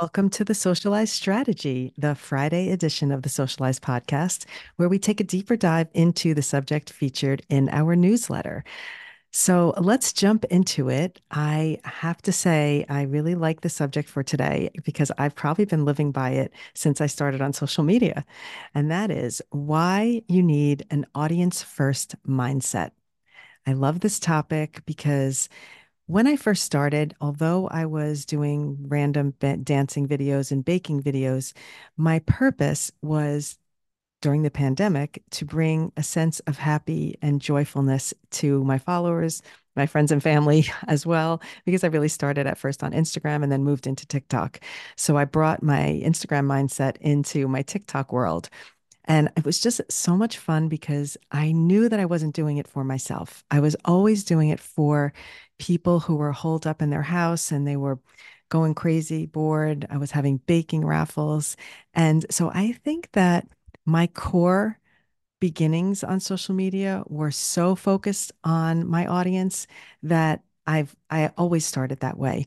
Welcome to the Socialize Strategy, the Friday edition of the Socialize podcast, where we take a deeper dive into the subject featured in our newsletter. So let's jump into it. I have to say, I really like the subject for today because I've probably been living by it since I started on social media. And that is why you need an audience first mindset. I love this topic because when I first started, although I was doing random dancing videos and baking videos, my purpose was during the pandemic to bring a sense of happy and joyfulness to my followers, my friends and family as well, because I really started at first on Instagram and then moved into TikTok. So I brought my Instagram mindset into my TikTok world. And it was just so much fun because I knew that I wasn't doing it for myself. I was always doing it for people who were holed up in their house and they were going crazy, bored. I was having baking raffles. And so I think that my core beginnings on social media were so focused on my audience that I've I always started that way.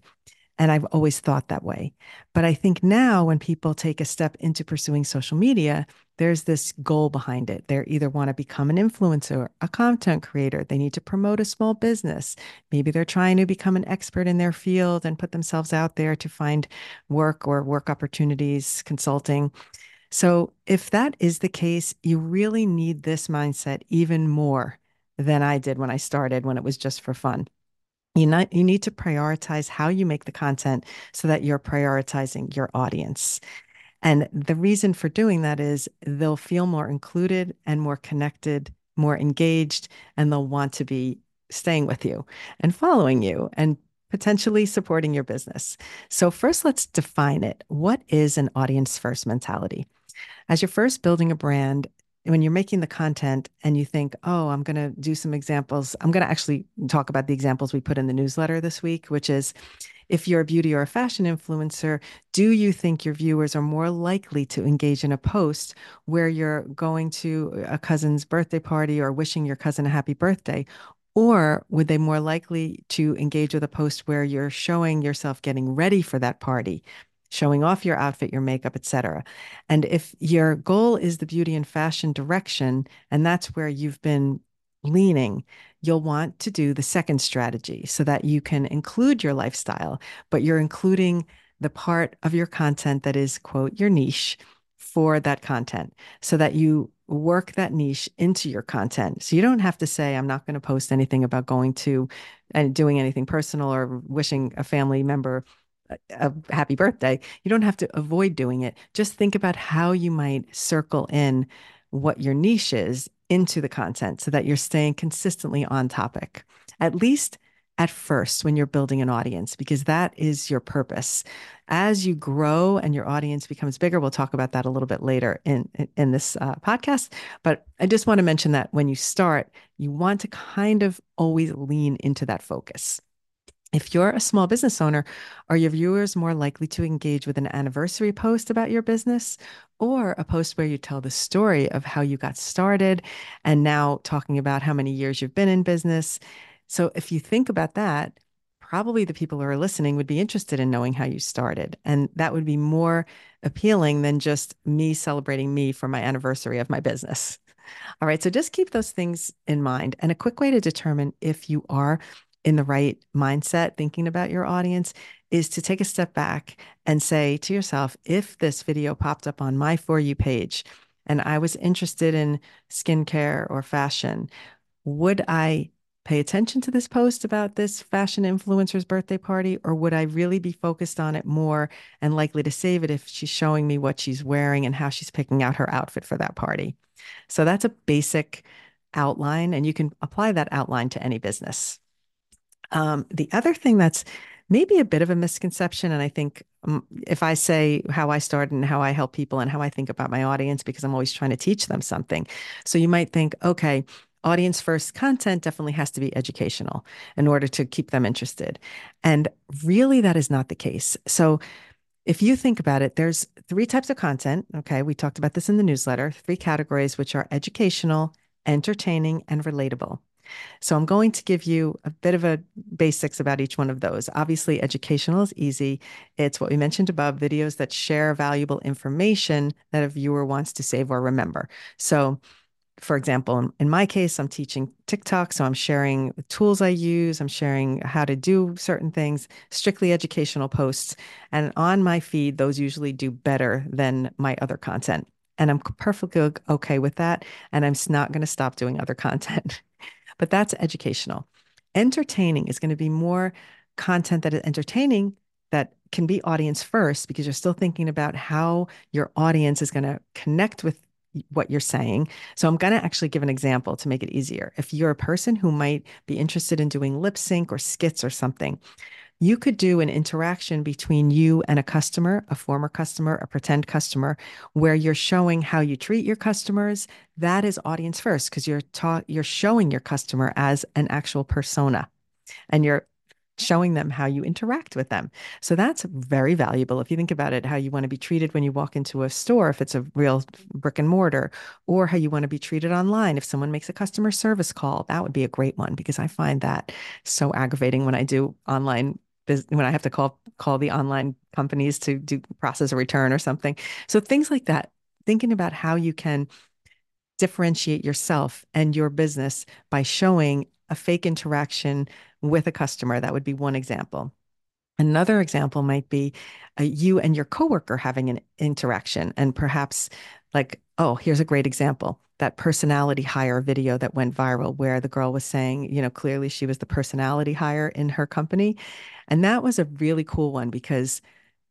And I've always thought that way. But I think now when people take a step into pursuing social media, there's this goal behind it. They either want to become an influencer, a content creator, they need to promote a small business. Maybe they're trying to become an expert in their field and put themselves out there to find work or work opportunities, consulting. So, if that is the case, you really need this mindset even more than I did when I started, when it was just for fun. You, not, you need to prioritize how you make the content so that you're prioritizing your audience. And the reason for doing that is they'll feel more included and more connected, more engaged, and they'll want to be staying with you and following you and potentially supporting your business. So, first, let's define it. What is an audience first mentality? As you're first building a brand, when you're making the content and you think, oh, I'm going to do some examples, I'm going to actually talk about the examples we put in the newsletter this week, which is if you're a beauty or a fashion influencer, do you think your viewers are more likely to engage in a post where you're going to a cousin's birthday party or wishing your cousin a happy birthday? Or would they more likely to engage with a post where you're showing yourself getting ready for that party? Showing off your outfit, your makeup, etc. And if your goal is the beauty and fashion direction, and that's where you've been leaning, you'll want to do the second strategy so that you can include your lifestyle, but you're including the part of your content that is, quote, your niche for that content so that you work that niche into your content. So you don't have to say, I'm not going to post anything about going to and doing anything personal or wishing a family member a happy birthday. You don't have to avoid doing it. Just think about how you might circle in what your niche is into the content so that you're staying consistently on topic, at least at first when you're building an audience, because that is your purpose. As you grow and your audience becomes bigger, we'll talk about that a little bit later in, in this uh, podcast. But I just want to mention that when you start, you want to kind of always lean into that focus. If you're a small business owner, are your viewers more likely to engage with an anniversary post about your business or a post where you tell the story of how you got started and now talking about how many years you've been in business? So, if you think about that, probably the people who are listening would be interested in knowing how you started. And that would be more appealing than just me celebrating me for my anniversary of my business. All right. So just keep those things in mind. And a quick way to determine if you are in the right mindset, thinking about your audience, is to take a step back and say to yourself, if this video popped up on my For You page and I was interested in skincare or fashion, would I pay attention to this post about this fashion influencer's birthday party, or would I really be focused on it more and likely to save it if she's showing me what she's wearing and how she's picking out her outfit for that party? So that's a basic outline, and you can apply that outline to any business. Um, the other thing that's maybe a bit of a misconception, and I think um, if I say how I started and how I help people and how I think about my audience, because I'm always trying to teach them something. So you might think, okay, audience first content definitely has to be educational in order to keep them interested. And really, that is not the case. So if you think about it, there's three types of content. Okay. We talked about this in the newsletter, three categories, which are educational, entertaining, and relatable. So I'm going to give you a bit of a basics about each one of those. Obviously, educational is easy. It's what we mentioned above, videos that share valuable information that a viewer wants to save or remember. So for example, in, my case, I'm teaching TikTok. So I'm sharing the tools I use, I'm sharing how to do certain things, strictly educational posts. And on my feed, those usually do better than my other content. And I'm perfectly okay with that. And I'm not going to stop doing other content. But that's educational. Entertaining is going to be more content that is entertaining that can be audience first because you're still thinking about how your audience is going to connect with what you're saying. So I'm going to actually give an example to make it easier. If you're a person who might be interested in doing lip sync or skits or something, you could do an interaction between you and a customer, a former customer, a pretend customer, where you're showing how you treat your customers. That is audience first because you're taught you're showing your customer as an actual persona and you're showing them how you interact with them. So that's very valuable. If you think about it, how you want to be treated when you walk into a store, if it's a real brick and mortar, or how you want to be treated online. If someone makes a customer service call, that would be a great one because I find that so aggravating when I do online when I have to call call the online companies to do process a return or something. So things like that, thinking about how you can differentiate yourself and your business by showing a fake interaction with a customer. That would be one example. Another example might be uh, you and your coworker having an interaction, and perhaps like, oh, here's a great example that personality hire video that went viral, where the girl was saying, you know, clearly she was the personality hire in her company. And that was a really cool one because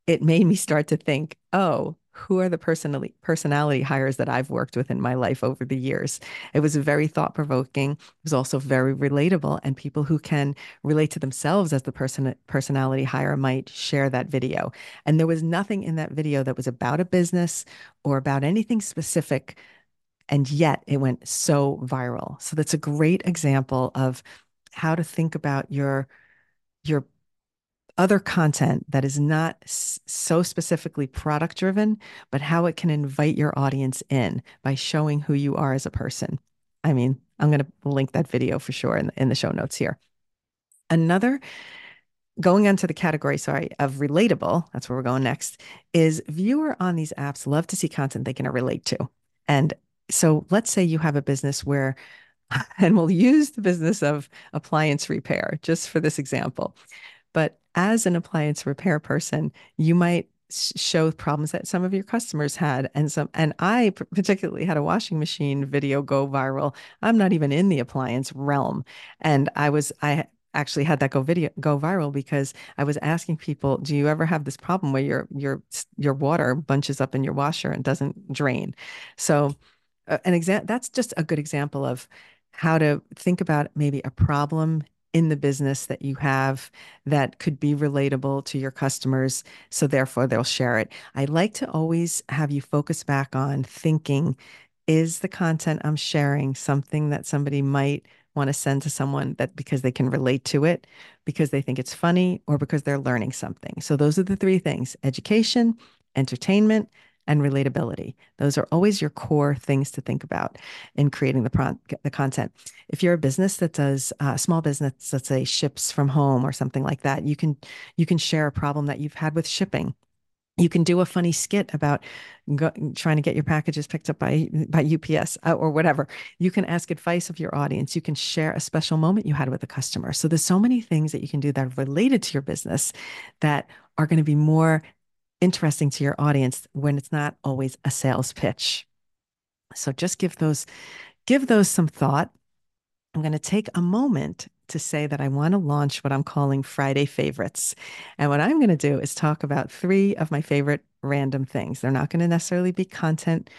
it made me start to think, oh, who are the personality personality hires that I've worked with in my life over the years. It was very thought provoking. It was also very relatable, and people who can relate to themselves as the person personality hire might share that video. And there was nothing in that video that was about a business or about anything specific, and yet it went so viral. So that's a great example of how to think about your your other content that is not so specifically product driven, but how it can invite your audience in by showing who you are as a person. I mean, I'm going to link that video for sure in the, in the show notes here. Another going on to the category, sorry, of relatable, that's where we're going next, is viewer on these apps love to see content they can relate to. And so let's say you have a business where, and we'll use the business of appliance repair just for this example. But as an appliance repair person, you might show problems that some of your customers had and some and I particularly had a washing machine video go viral. I'm not even in the appliance realm and I was I actually had that go video go viral because I was asking people, do you ever have this problem where your your your water bunches up in your washer and doesn't drain? So an example that's just a good example of how to think about maybe a problem in the business that you have that could be relatable to your customers. So therefore, they'll share it. I like to always have you focus back on thinking is the content I'm sharing something that somebody might want to send to someone that because they can relate to it, because they think it's funny, or because they're learning something. So those are the three things education, entertainment, and relatability. Those are always your core things to think about in creating the pro- the content. If you're a business that does uh, small business, let's say ships from home or something like that, you can you can share a problem that you've had with shipping. You can do a funny skit about go, trying to get your packages picked up by by UPS uh, or whatever. You can ask advice of your audience. You can share a special moment you had with a customer. So there's so many things that you can do that are related to your business that are going to be more interesting to your audience when it's not always a sales pitch. So just give those give those some thought. I'm going to take a moment to say that I want to launch what I'm calling Friday favorites. And what I'm going to do is talk about three of my favorite random things. They're not going to necessarily be content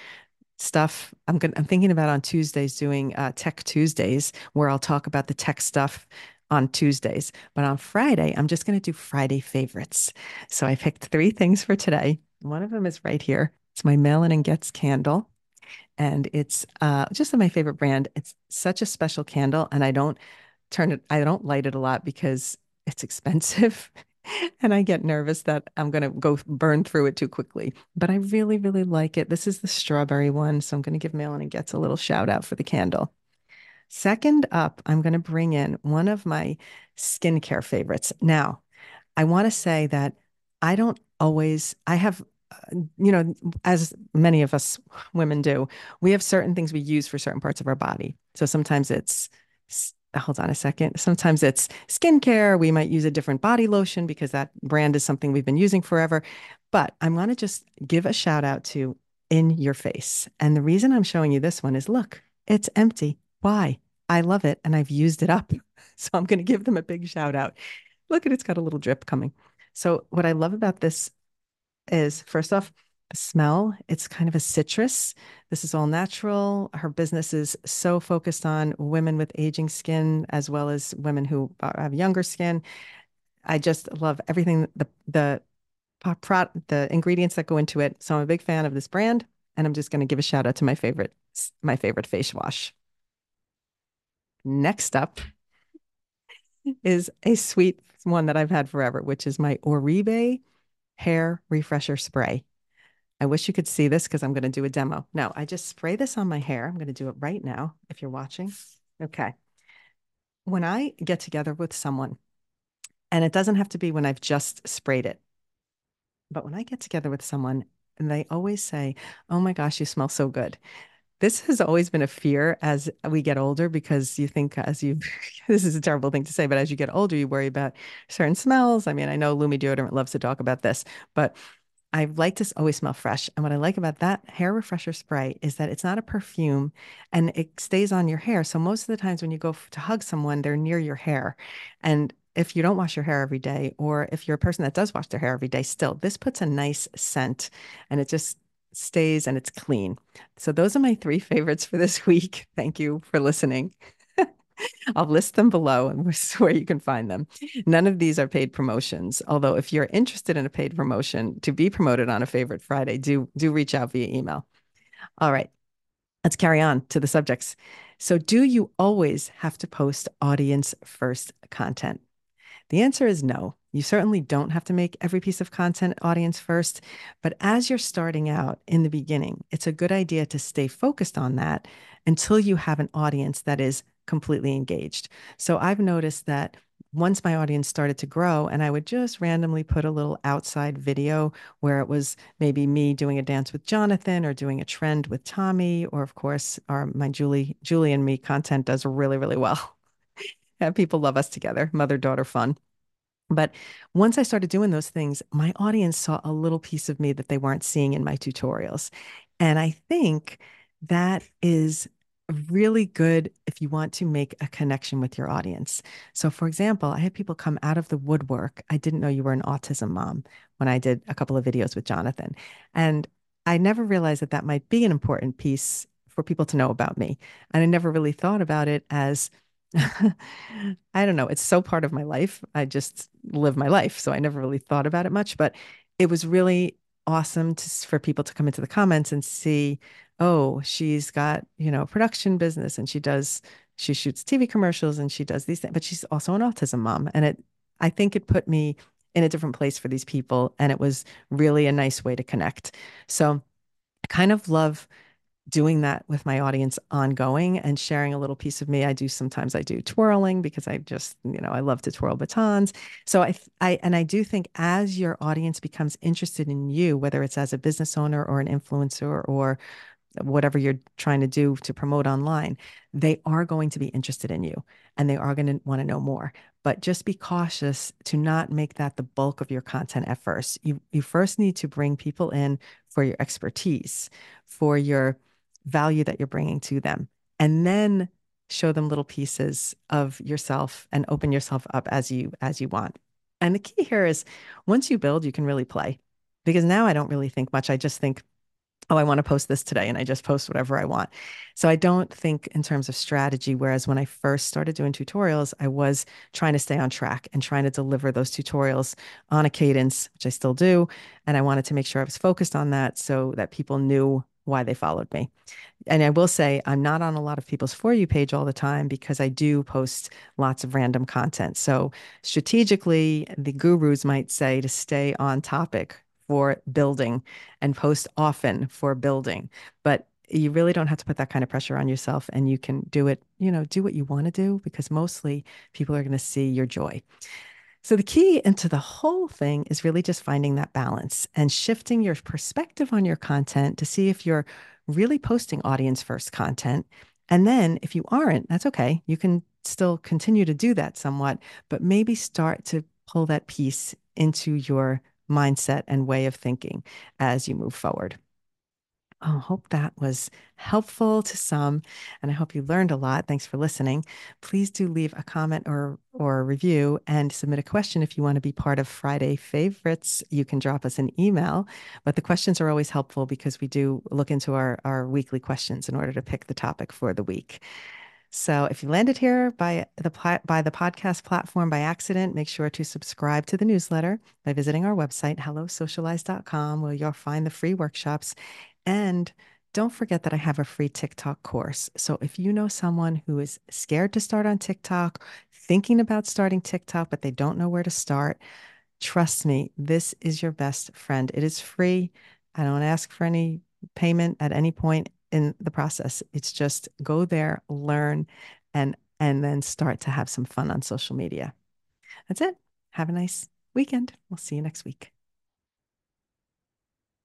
stuff. I'm going I'm thinking about on Tuesdays doing uh, Tech Tuesdays where I'll talk about the tech stuff on Tuesdays. But on Friday, I'm just going to do Friday favorites. So I picked three things for today. One of them is right here. It's my Malin and Goetz candle. And it's uh, just my favorite brand. It's such a special candle. And I don't turn it, I don't light it a lot because it's expensive. and I get nervous that I'm going to go burn through it too quickly. But I really, really like it. This is the strawberry one. So I'm going to give Malin and Goetz a little shout out for the candle. Second up, I'm going to bring in one of my skincare favorites. Now, I want to say that I don't always, I have, uh, you know, as many of us women do, we have certain things we use for certain parts of our body. So sometimes it's, hold on a second. Sometimes it's skincare. We might use a different body lotion because that brand is something we've been using forever. But I'm going to just give a shout out to In Your Face. And the reason I'm showing you this one is look, it's empty. Why? I love it and I've used it up. So I'm going to give them a big shout out. Look at it's got a little drip coming. So what I love about this is first off, smell. It's kind of a citrus. This is all natural. Her business is so focused on women with aging skin as well as women who have younger skin. I just love everything the the the ingredients that go into it. So I'm a big fan of this brand and I'm just going to give a shout out to my favorite my favorite face wash. Next up is a sweet one that I've had forever, which is my Oribe hair refresher spray. I wish you could see this because I'm going to do a demo. No, I just spray this on my hair. I'm going to do it right now if you're watching. Okay. When I get together with someone, and it doesn't have to be when I've just sprayed it, but when I get together with someone and they always say, Oh my gosh, you smell so good this has always been a fear as we get older because you think as you this is a terrible thing to say but as you get older you worry about certain smells i mean i know lumi deodorant loves to talk about this but I like to always smell fresh. And what I like about that hair refresher spray is that it's not a perfume and it stays on your hair. So most of the times when you go to hug someone, they're near your hair. And if you don't wash your hair every day, or if you're a person that does wash their hair every day, still, this puts a nice scent and it just stays and it's clean. So those are my three favorites for this week. Thank you for listening. I'll list them below and where you can find them. None of these are paid promotions. Although if you're interested in a paid promotion to be promoted on a favorite Friday, do do reach out via email. All right. Let's carry on to the subjects. So do you always have to post audience first content? The answer is no. You certainly don't have to make every piece of content audience first, but as you're starting out in the beginning, it's a good idea to stay focused on that until you have an audience that is completely engaged. So I've noticed that once my audience started to grow and I would just randomly put a little outside video where it was maybe me doing a dance with Jonathan or doing a trend with Tommy or of course our my Juli Juli and me content does really really well. and people love us together, mother daughter fun. But once I started doing those things, my audience saw a little piece of me that they weren't seeing in my tutorials. And I think that is really good if you want to make a connection with your audience. So, for example, I had people come out of the woodwork. I didn't know you were an autism mom when I did a couple of videos with Jonathan. And I never realized that that might be an important piece for people to know about me. And I never really thought about it as I don't know. It's so part of my life. I just live my life. So I never really thought about it much, but it was really awesome to, for people to come into the comments and see, oh, she's got, you know, production business and she does, she shoots TV commercials and she does these things, but she's also an autism mom. And it, I think it put me in a different place for these people. And it was really a nice way to connect. So I kind of love doing that with my audience ongoing and sharing a little piece of me. I do sometimes I do twirling because I just, you know, I love to twirl batons. So I I and I do think as your audience becomes interested in you, whether it's as a business owner or an influencer or whatever you're trying to do to promote online, they are going to be interested in you and they are going to want to know more. But just be cautious to not make that the bulk of your content at first. You you first need to bring people in for your expertise, for your value that you're bringing to them and then show them little pieces of yourself and open yourself up as you as you want. And the key here is once you build you can really play. Because now i don't really think much. I just think oh i want to post this today and i just post whatever i want. So i don't think in terms of strategy whereas when i first started doing tutorials i was trying to stay on track and trying to deliver those tutorials on a cadence which i still do and i wanted to make sure i was focused on that so that people knew why they followed me. And I will say, I'm not on a lot of people's For You page all the time because I do post lots of random content. So, strategically, the gurus might say to stay on topic for building and post often for building. But you really don't have to put that kind of pressure on yourself and you can do it, you know, do what you want to do because mostly people are going to see your joy. So the key into the whole thing is really just finding that balance and shifting your perspective on your content to see if you're really posting audience first content. And then if you aren't, that's okay. You can still continue to do that somewhat, but maybe start to pull that piece into your mindset and way of thinking as you move forward. I hope that was helpful to some, and I hope you learned a lot. Thanks for listening. Please do leave a comment or or a review and submit a question if you want to be part of Friday favorites. You can drop us an email, but the questions are always helpful because we do look into our our weekly questions in order to pick the topic for the week. So if you landed here by the by the podcast platform by accident, make sure to subscribe to the newsletter by visiting our website hellosocialize.com where you'll find the free workshops and don't forget that I have a free TikTok course. So if you know someone who is scared to start on TikTok, thinking about starting TikTok, but they don't know where to start, trust me, this is your best friend. It is free. I don't ask for any payment at any point in the process. It's just go there, learn, and and then start to have some fun on social media. That's it. Have a nice weekend. We'll see you next week.